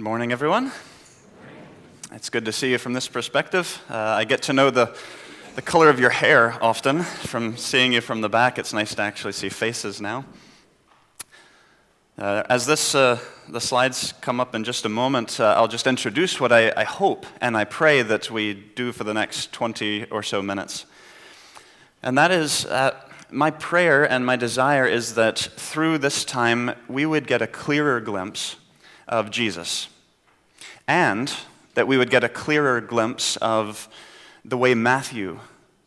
Good morning, everyone. It's good to see you from this perspective. Uh, I get to know the, the color of your hair often from seeing you from the back. It's nice to actually see faces now. Uh, as this, uh, the slides come up in just a moment, uh, I'll just introduce what I, I hope and I pray that we do for the next 20 or so minutes. And that is, uh, my prayer and my desire is that through this time we would get a clearer glimpse of Jesus and that we would get a clearer glimpse of the way Matthew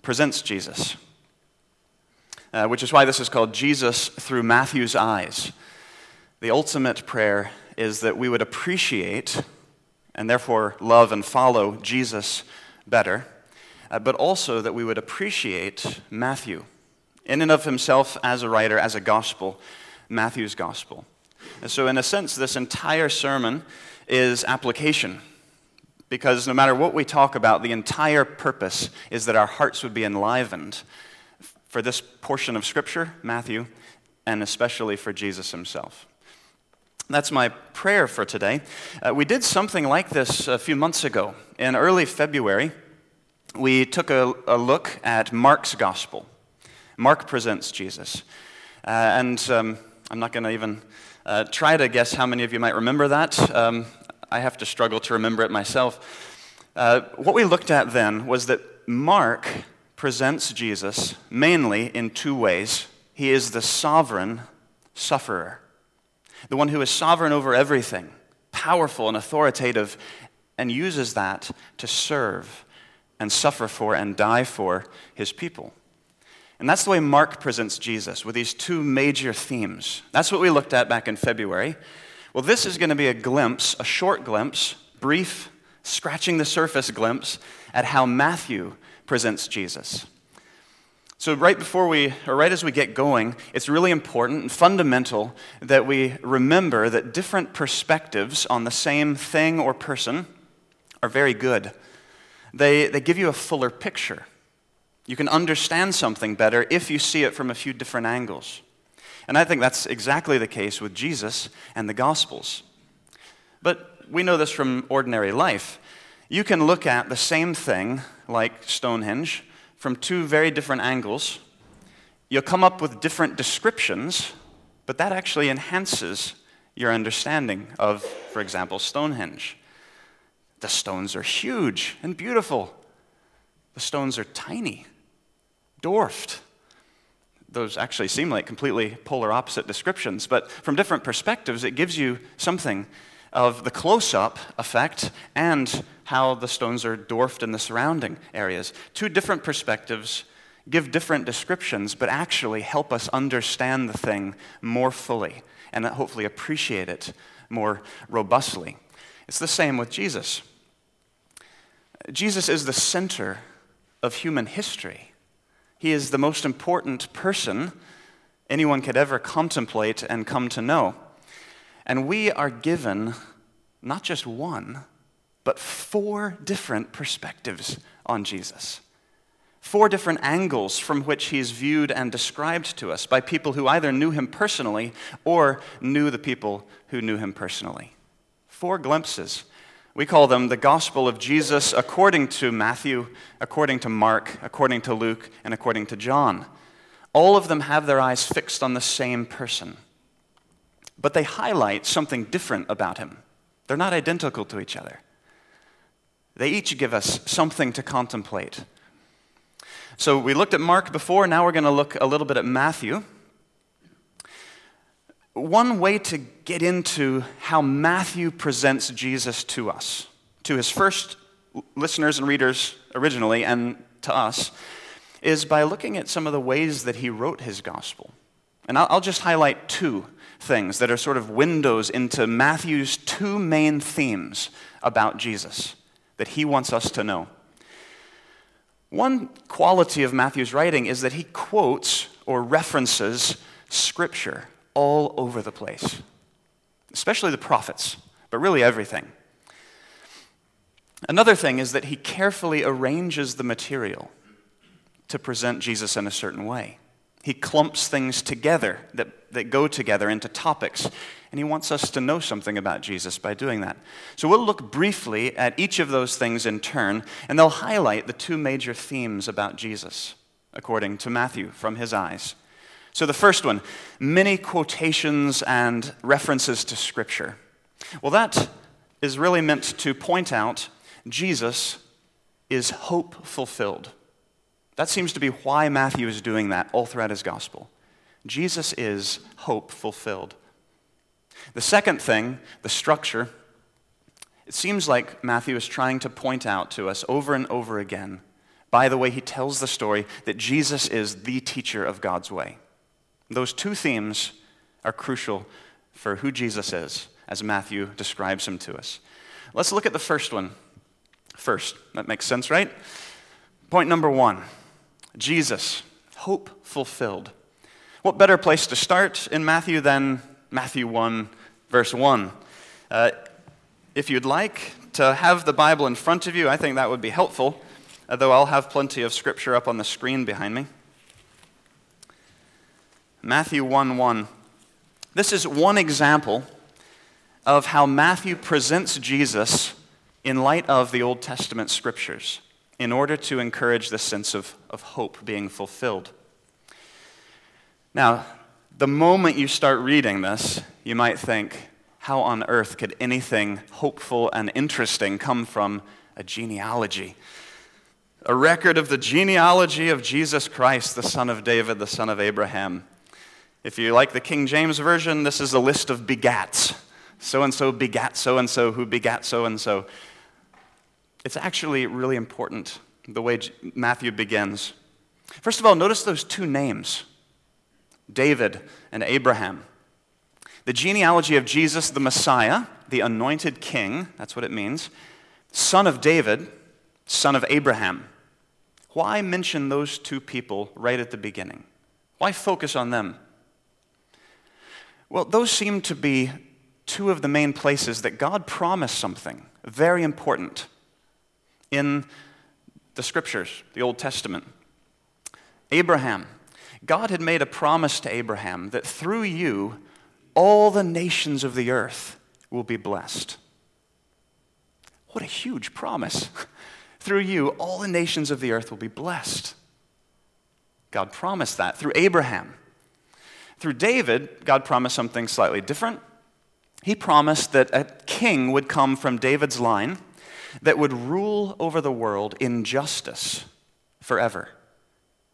presents Jesus. Uh, which is why this is called Jesus through Matthew's eyes. The ultimate prayer is that we would appreciate and therefore love and follow Jesus better, uh, but also that we would appreciate Matthew in and of himself as a writer, as a gospel, Matthew's gospel. And so, in a sense, this entire sermon is application. Because no matter what we talk about, the entire purpose is that our hearts would be enlivened for this portion of Scripture, Matthew, and especially for Jesus himself. That's my prayer for today. Uh, we did something like this a few months ago. In early February, we took a, a look at Mark's Gospel. Mark presents Jesus. Uh, and um, I'm not going to even uh, try to guess how many of you might remember that. Um, I have to struggle to remember it myself. Uh, what we looked at then was that Mark presents Jesus mainly in two ways. He is the sovereign sufferer, the one who is sovereign over everything, powerful and authoritative, and uses that to serve and suffer for and die for his people. And that's the way Mark presents Jesus, with these two major themes. That's what we looked at back in February. Well, this is going to be a glimpse, a short glimpse, brief, scratching the surface glimpse at how Matthew presents Jesus. So, right before we, or right as we get going, it's really important and fundamental that we remember that different perspectives on the same thing or person are very good. They, they give you a fuller picture. You can understand something better if you see it from a few different angles. And I think that's exactly the case with Jesus and the Gospels. But we know this from ordinary life. You can look at the same thing, like Stonehenge, from two very different angles. You'll come up with different descriptions, but that actually enhances your understanding of, for example, Stonehenge. The stones are huge and beautiful, the stones are tiny dwarfed. Those actually seem like completely polar opposite descriptions, but from different perspectives, it gives you something of the close up effect and how the stones are dwarfed in the surrounding areas. Two different perspectives give different descriptions, but actually help us understand the thing more fully and hopefully appreciate it more robustly. It's the same with Jesus. Jesus is the center of human history. He is the most important person anyone could ever contemplate and come to know. And we are given not just one, but four different perspectives on Jesus. Four different angles from which he is viewed and described to us by people who either knew him personally or knew the people who knew him personally. Four glimpses we call them the gospel of Jesus according to Matthew, according to Mark, according to Luke, and according to John. All of them have their eyes fixed on the same person. But they highlight something different about him. They're not identical to each other. They each give us something to contemplate. So we looked at Mark before, now we're going to look a little bit at Matthew. One way to get into how Matthew presents Jesus to us, to his first listeners and readers originally, and to us, is by looking at some of the ways that he wrote his gospel. And I'll just highlight two things that are sort of windows into Matthew's two main themes about Jesus that he wants us to know. One quality of Matthew's writing is that he quotes or references Scripture all over the place, especially the prophets, but really everything. Another thing is that he carefully arranges the material to present Jesus in a certain way. He clumps things together that, that go together into topics. And he wants us to know something about Jesus by doing that. So we'll look briefly at each of those things in turn, and they'll highlight the two major themes about Jesus, according to Matthew, from his eyes. So the first one many quotations and references to Scripture. Well, that is really meant to point out Jesus is hope fulfilled. That seems to be why Matthew is doing that all throughout his gospel. Jesus is hope fulfilled. The second thing, the structure, it seems like Matthew is trying to point out to us over and over again, by the way he tells the story, that Jesus is the teacher of God's way. Those two themes are crucial for who Jesus is, as Matthew describes him to us. Let's look at the first one first. That makes sense, right? Point number one Jesus, hope fulfilled. What better place to start in Matthew than Matthew 1, verse 1? Uh, if you'd like to have the Bible in front of you, I think that would be helpful, though I'll have plenty of scripture up on the screen behind me. Matthew 1 1. This is one example of how Matthew presents Jesus in light of the Old Testament scriptures in order to encourage the sense of, of hope being fulfilled. Now, the moment you start reading this, you might think, how on earth could anything hopeful and interesting come from a genealogy? A record of the genealogy of Jesus Christ, the son of David, the son of Abraham. If you like the King James Version, this is a list of begats. So and so begat so and so, who begat so and so. It's actually really important the way Matthew begins. First of all, notice those two names David and Abraham. The genealogy of Jesus, the Messiah, the anointed king, that's what it means, son of David, son of Abraham. Why mention those two people right at the beginning? Why focus on them? Well, those seem to be two of the main places that God promised something very important in the scriptures, the Old Testament. Abraham. God had made a promise to Abraham that through you, all the nations of the earth will be blessed. What a huge promise. through you, all the nations of the earth will be blessed. God promised that through Abraham. Through David, God promised something slightly different. He promised that a king would come from David's line that would rule over the world in justice forever.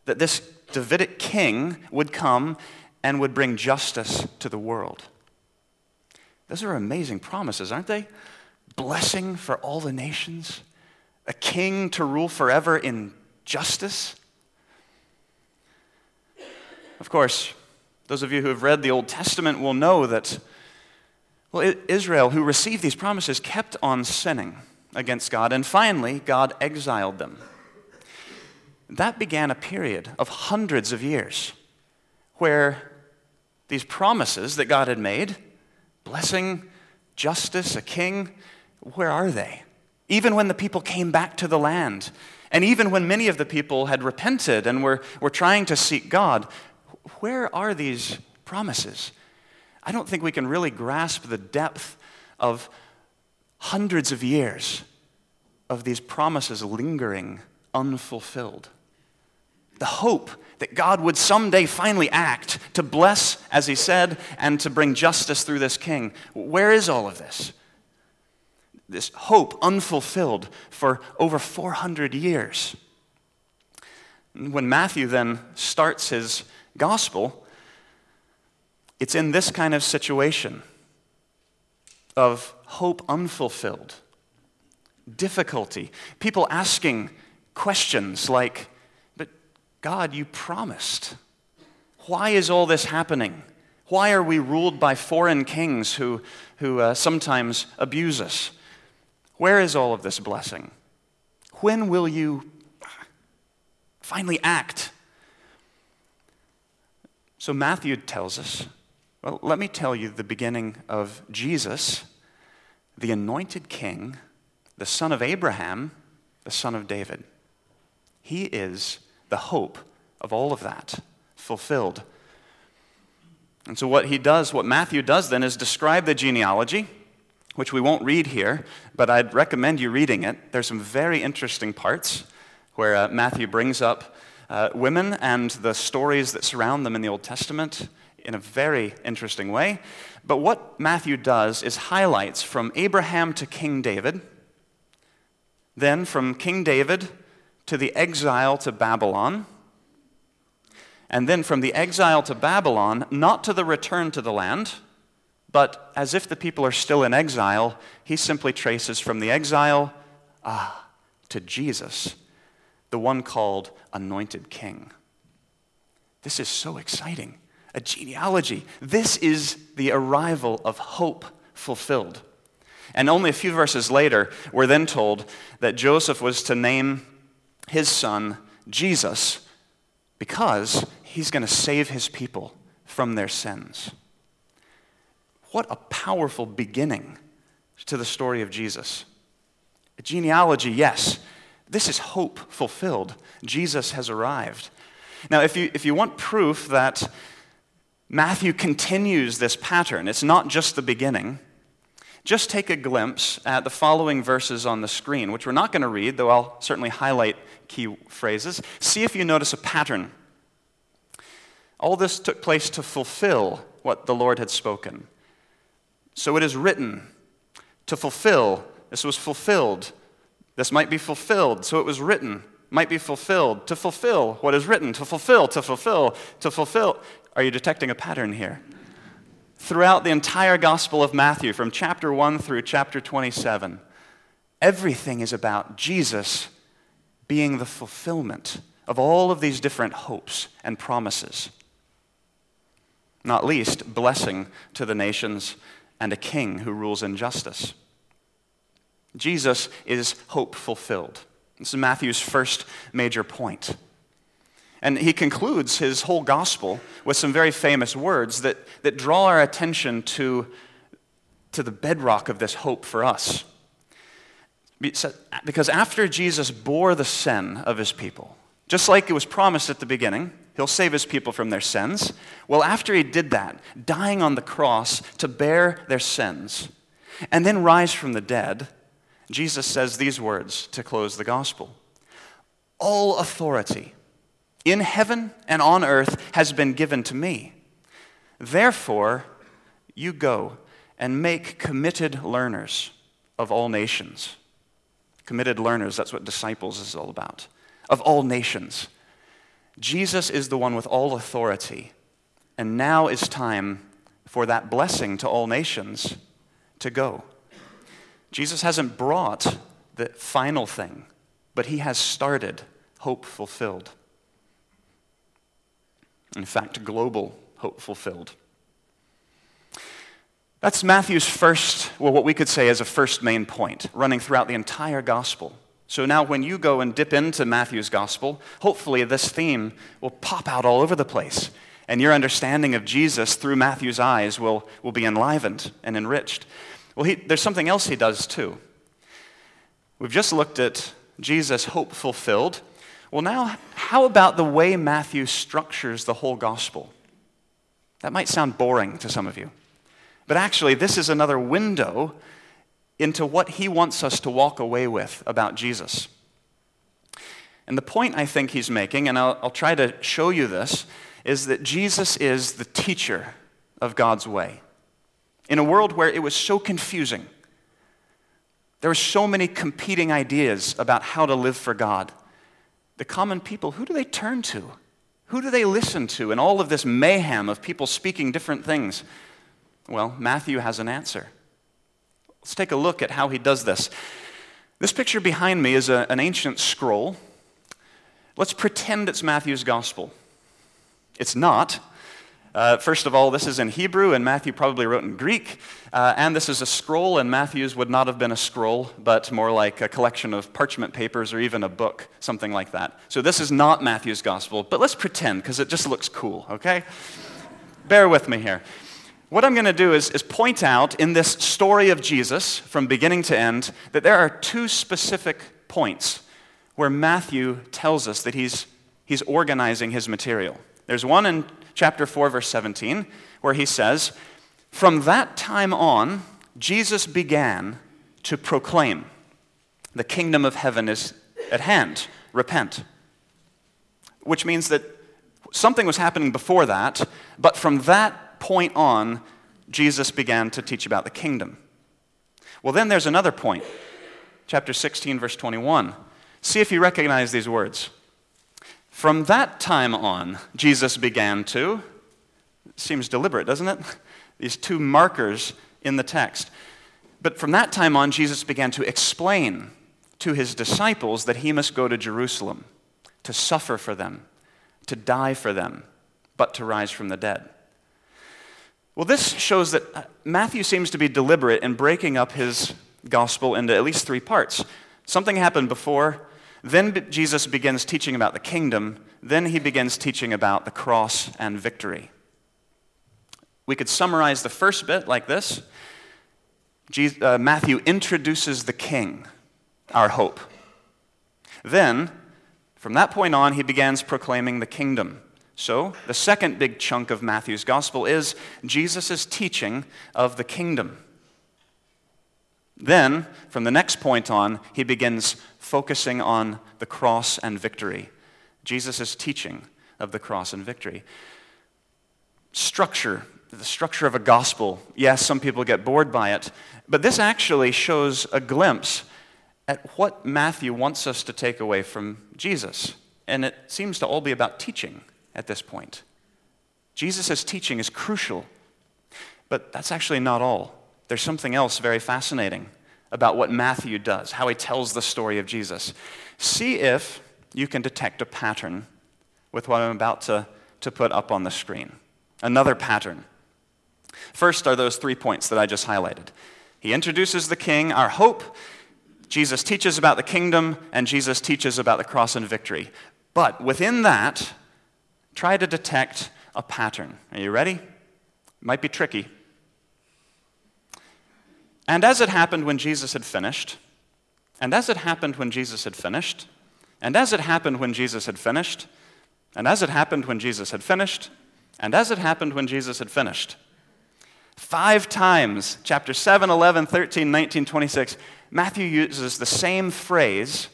That this Davidic king would come and would bring justice to the world. Those are amazing promises, aren't they? Blessing for all the nations, a king to rule forever in justice. Of course, those of you who have read the Old Testament will know that well, Israel, who received these promises, kept on sinning against God, and finally, God exiled them. That began a period of hundreds of years where these promises that God had made blessing, justice, a king where are they? Even when the people came back to the land, and even when many of the people had repented and were, were trying to seek God, where are these promises? I don't think we can really grasp the depth of hundreds of years of these promises lingering unfulfilled. The hope that God would someday finally act to bless, as he said, and to bring justice through this king. Where is all of this? This hope unfulfilled for over 400 years. When Matthew then starts his gospel, it's in this kind of situation of hope unfulfilled, difficulty, people asking questions like, But God, you promised. Why is all this happening? Why are we ruled by foreign kings who, who uh, sometimes abuse us? Where is all of this blessing? When will you finally act? So Matthew tells us well, let me tell you the beginning of Jesus, the anointed king, the son of Abraham, the son of David. He is the hope of all of that fulfilled. And so, what he does, what Matthew does then, is describe the genealogy, which we won't read here, but I'd recommend you reading it. There's some very interesting parts where uh, Matthew brings up uh, women and the stories that surround them in the Old Testament in a very interesting way. But what Matthew does is highlights from Abraham to King David, then from King David to the exile to Babylon, and then from the exile to Babylon, not to the return to the land, but as if the people are still in exile, he simply traces from the exile ah, to Jesus, the one called Anointed King. This is so exciting. A genealogy. This is the arrival of hope fulfilled. And only a few verses later, we're then told that Joseph was to name his son Jesus because he's going to save his people from their sins. What a powerful beginning to the story of Jesus. A genealogy, yes. This is hope fulfilled. Jesus has arrived. Now, if you, if you want proof that Matthew continues this pattern, it's not just the beginning, just take a glimpse at the following verses on the screen, which we're not going to read, though I'll certainly highlight key phrases. See if you notice a pattern. All this took place to fulfill what the Lord had spoken. So it is written to fulfill. This was fulfilled. This might be fulfilled. So it was written. Might be fulfilled. To fulfill what is written. To fulfill, to fulfill, to fulfill. Are you detecting a pattern here? Throughout the entire Gospel of Matthew, from chapter 1 through chapter 27, everything is about Jesus being the fulfillment of all of these different hopes and promises. Not least, blessing to the nations and a king who rules in justice. Jesus is hope fulfilled. This is Matthew's first major point. And he concludes his whole gospel with some very famous words that, that draw our attention to, to the bedrock of this hope for us. Because after Jesus bore the sin of his people, just like it was promised at the beginning, he'll save his people from their sins. Well, after he did that, dying on the cross to bear their sins, and then rise from the dead, Jesus says these words to close the gospel All authority in heaven and on earth has been given to me. Therefore, you go and make committed learners of all nations. Committed learners, that's what disciples is all about of all nations. Jesus is the one with all authority. And now is time for that blessing to all nations to go. Jesus hasn't brought the final thing, but he has started hope fulfilled. In fact, global hope fulfilled. That's Matthew's first, well, what we could say is a first main point, running throughout the entire gospel. So now, when you go and dip into Matthew's gospel, hopefully this theme will pop out all over the place. And your understanding of Jesus through Matthew's eyes will, will be enlivened and enriched. Well, he, there's something else he does too. We've just looked at Jesus' hope fulfilled. Well, now, how about the way Matthew structures the whole gospel? That might sound boring to some of you. But actually, this is another window into what he wants us to walk away with about Jesus. And the point I think he's making, and I'll, I'll, try to show you this, is that Jesus is the teacher of God's way. In a world where it was so confusing, there were so many competing ideas about how to live for God. The common people, who do they turn to? Who do they listen to in all of this mayhem of people speaking different things? Well, Matthew has an answer. Let's take a look at how he does this. This picture behind me is a, an ancient scroll. Let's pretend it's Matthew's gospel. It's not. Uh, first of all, this is in Hebrew, and Matthew probably wrote in Greek. Uh, and this is a scroll, and Matthew's would not have been a scroll, but more like a collection of parchment papers or even a book, something like that. So this is not Matthew's gospel, but let's pretend because it just looks cool, okay? Bear with me here. What I'm going to do is, is point out in this story of Jesus, from beginning to end, that there are two specific points where Matthew tells us that he's, he's organizing his material. There's one in chapter 4, verse 17, where he says, From that time on, Jesus began to proclaim, The kingdom of heaven is at hand. Repent. Which means that something was happening before that, but from that point on, Jesus began to teach about the kingdom. Well, then there's another point. Chapter 16, verse 21. See if you recognize these words. From that time on, Jesus began to, seems deliberate, doesn't it? These two markers in the text. But from that time on, Jesus began to explain to his disciples that he must go to Jerusalem to suffer for them, to die for them, but to rise from the dead. Well, this shows that uh, Matthew seems to be deliberate in breaking up his gospel into at least three parts. Something happened before, then Jesus begins teaching about the kingdom, then he begins teaching about the cross and victory. We could summarize the first bit like this uh, Matthew introduces the king, our hope. Then, from that point on, he begins proclaiming the kingdom. So, the second big chunk of Matthew's gospel is Jesus' teaching of the kingdom. Then, from the next point on, he begins focusing on the cross and victory. Jesus' teaching of the cross and victory. Structure, the structure of a gospel. Yes, some people get bored by it, but this actually shows a glimpse at what Matthew wants us to take away from Jesus. And it seems to all be about teaching at this point. Jesus' teaching is crucial, but that's actually not all. There's something else very fascinating about what Matthew does, how he tells the story of Jesus. See if you can detect a pattern with what I'm about to, to put up on the screen. Another pattern. First are those three points that I just highlighted. He introduces the king, our hope. Jesus teaches about the kingdom, and Jesus teaches about the cross and victory. But within that, try to detect a pattern. Are you ready? It Might be tricky. And as it happened when Jesus had finished, and as it happened when Jesus had finished, and as it happened when Jesus had finished, and as it happened when Jesus had finished, and as it happened when Jesus had finished. Five times, chapter 7, 11, 13, 19, 26, Matthew uses the same phrase,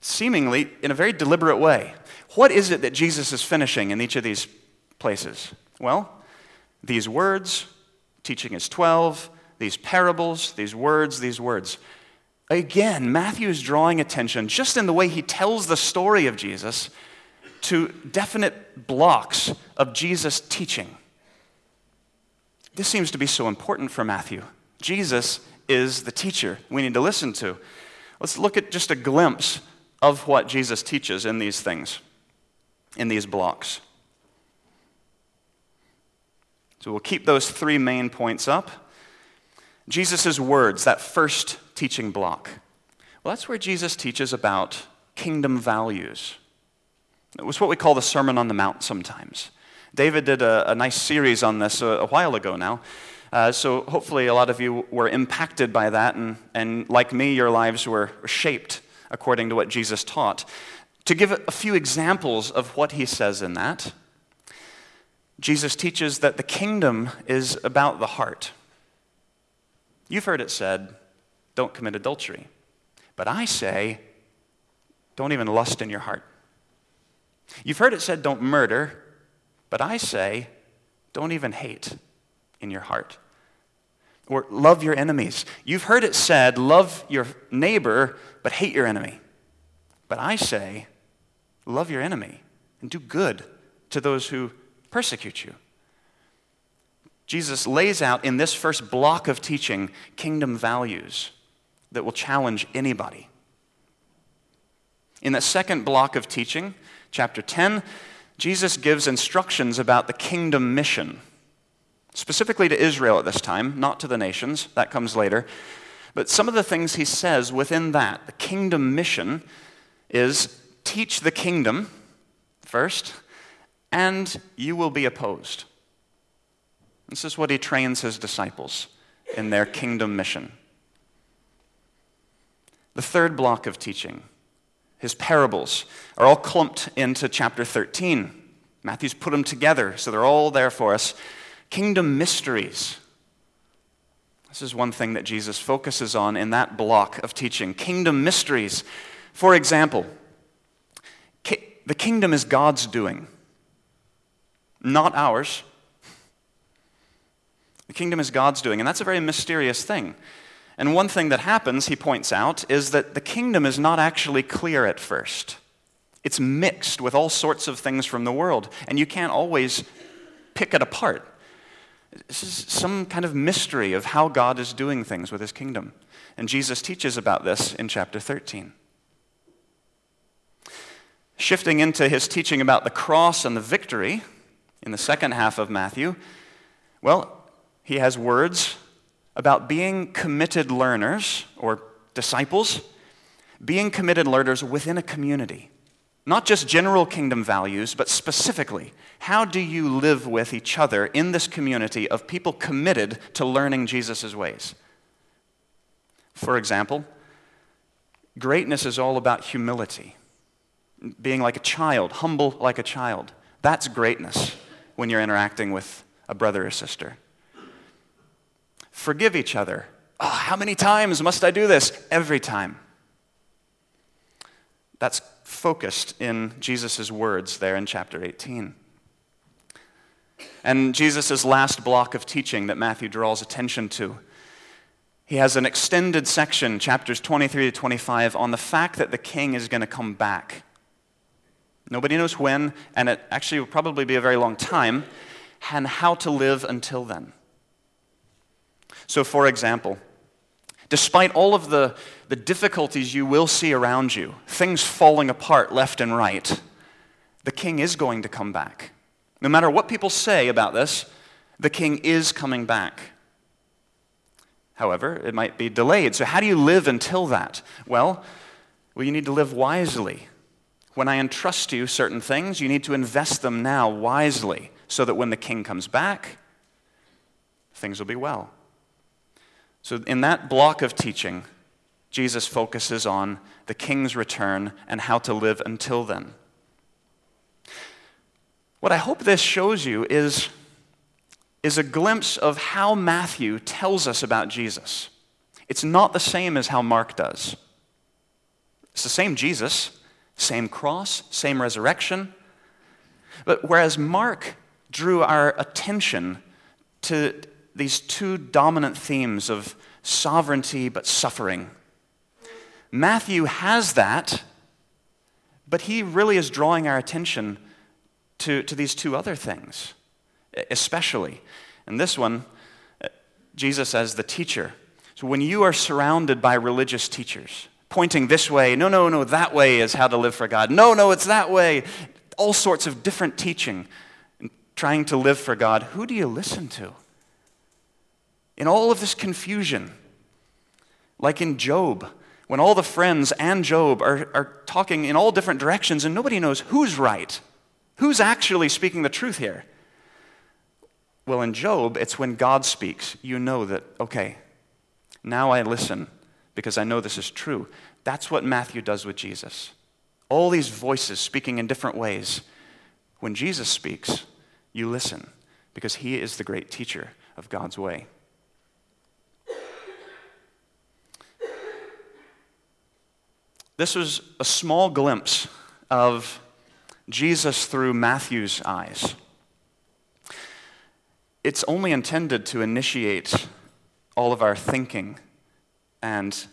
seemingly in a very deliberate way. What is it that Jesus is finishing in each of these places? Well, these words, teaching his 12, these parables, these words, these words. Again, Matthew is drawing attention, just in the way he tells the story of Jesus, to definite blocks of Jesus' teaching. This seems to be so important for Matthew. Jesus is the teacher we need to listen to. Let's look at just a glimpse of what Jesus teaches in these things, in these blocks. So we'll keep those three main points up. Jesus' words, that first teaching block. Well, that's where Jesus teaches about kingdom values. It was what we call the Sermon on the Mount sometimes. David did a, a nice series on this a, a while ago now. Uh, so hopefully a lot of you were impacted by that, and, and like me, your lives were shaped according to what Jesus taught. To give a few examples of what he says in that, Jesus teaches that the kingdom is about the heart. You've heard it said, don't commit adultery. But I say, don't even lust in your heart. You've heard it said, don't murder. But I say, don't even hate in your heart. Or love your enemies. You've heard it said, love your neighbor, but hate your enemy. But I say, love your enemy and do good to those who persecute you. Jesus lays out in this first block of teaching kingdom values that will challenge anybody. In the second block of teaching, chapter 10, Jesus gives instructions about the kingdom mission, specifically to Israel at this time, not to the nations. That comes later. But some of the things he says within that, the kingdom mission, is teach the kingdom first, and you will be opposed. This is what he trains his disciples in their kingdom mission. The third block of teaching, his parables, are all clumped into chapter 13. Matthew's put them together, so they're all there for us. Kingdom mysteries. This is one thing that Jesus focuses on in that block of teaching. Kingdom mysteries. For example, the kingdom is God's doing, not ours. The kingdom is God's doing, and that's a very mysterious thing. And one thing that happens, he points out, is that the kingdom is not actually clear at first. It's mixed with all sorts of things from the world, and you can't always pick it apart. This is some kind of mystery of how God is doing things with his kingdom. And Jesus teaches about this in chapter 13. Shifting into his teaching about the cross and the victory in the second half of Matthew, well, he has words about being committed learners or disciples, being committed learners within a community. Not just general kingdom values, but specifically, how do you live with each other in this community of people committed to learning Jesus' ways? For example, greatness is all about humility, being like a child, humble like a child. That's greatness when you're interacting with a brother or sister. Forgive each other. Oh, how many times must I do this? Every time. That's focused in Jesus' words there in chapter 18. And Jesus' last block of teaching that Matthew draws attention to. He has an extended section, chapters 23 to 25, on the fact that the king is going to come back. Nobody knows when, and it actually will probably be a very long time, and how to live until then. So, for example, despite all of the, the difficulties you will see around you, things falling apart left and right, the king is going to come back. No matter what people say about this, the king is coming back. However, it might be delayed. So, how do you live until that? Well, well, you need to live wisely. When I entrust you certain things, you need to invest them now wisely so that when the king comes back, things will be well. So, in that block of teaching, Jesus focuses on the king's return and how to live until then. What I hope this shows you is, is a glimpse of how Matthew tells us about Jesus. It's not the same as how Mark does. It's the same Jesus, same cross, same resurrection. But whereas Mark drew our attention to these two dominant themes of sovereignty but suffering. Matthew has that, but he really is drawing our attention to, to these two other things, especially. And this one, uh, Jesus as the teacher. So when you are surrounded by religious teachers, pointing this way, no, no, no, that way is how to live for God. No, no, it's that way. All sorts of different teaching, trying to live for God. Who do you listen to? In all of this confusion, like in Job, when all the friends and Job are, are talking in all different directions and nobody knows who's right, who's actually speaking the truth here. Well, in Job, it's when God speaks, you know that, okay, now I listen because I know this is true. That's what Matthew does with Jesus. All these voices speaking in different ways. When Jesus speaks, you listen because he is the great teacher of God's way. This was a small glimpse of Jesus through Matthew's eyes. It's only intended to initiate all of our thinking and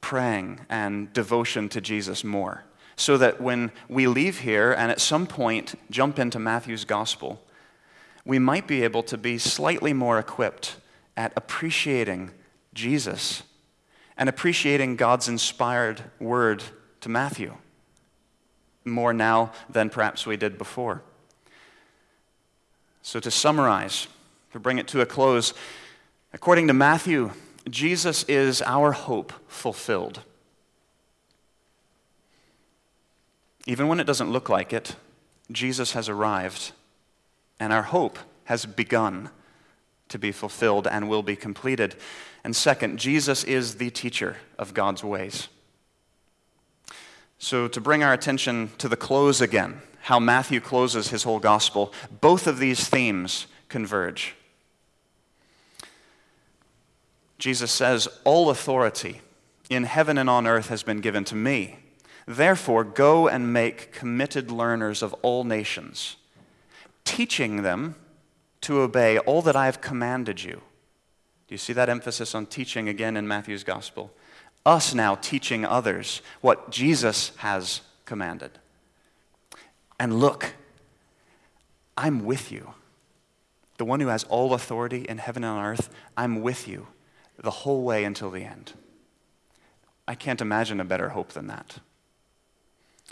praying and devotion to Jesus more. So that when we leave here and at some point jump into Matthew's gospel, we might be able to be slightly more equipped at appreciating Jesus and appreciating God's inspired word to Matthew more now than perhaps we did before. So, to summarize, to bring it to a close, according to Matthew, Jesus is our hope fulfilled. Even when it doesn't look like it, Jesus has arrived, and our hope has begun to be fulfilled and will be completed. And second, Jesus is the teacher of God's ways. So, to bring our attention to the close again, how Matthew closes his whole gospel, both of these themes converge. Jesus says, All authority in heaven and on earth has been given to me. Therefore, go and make committed learners of all nations, teaching them to obey all that I have commanded you. Do you see that emphasis on teaching again in Matthew's gospel? Us now teaching others what Jesus has commanded. And look, I'm with you. The one who has all authority in heaven and on earth, I'm with you the whole way until the end. I can't imagine a better hope than that.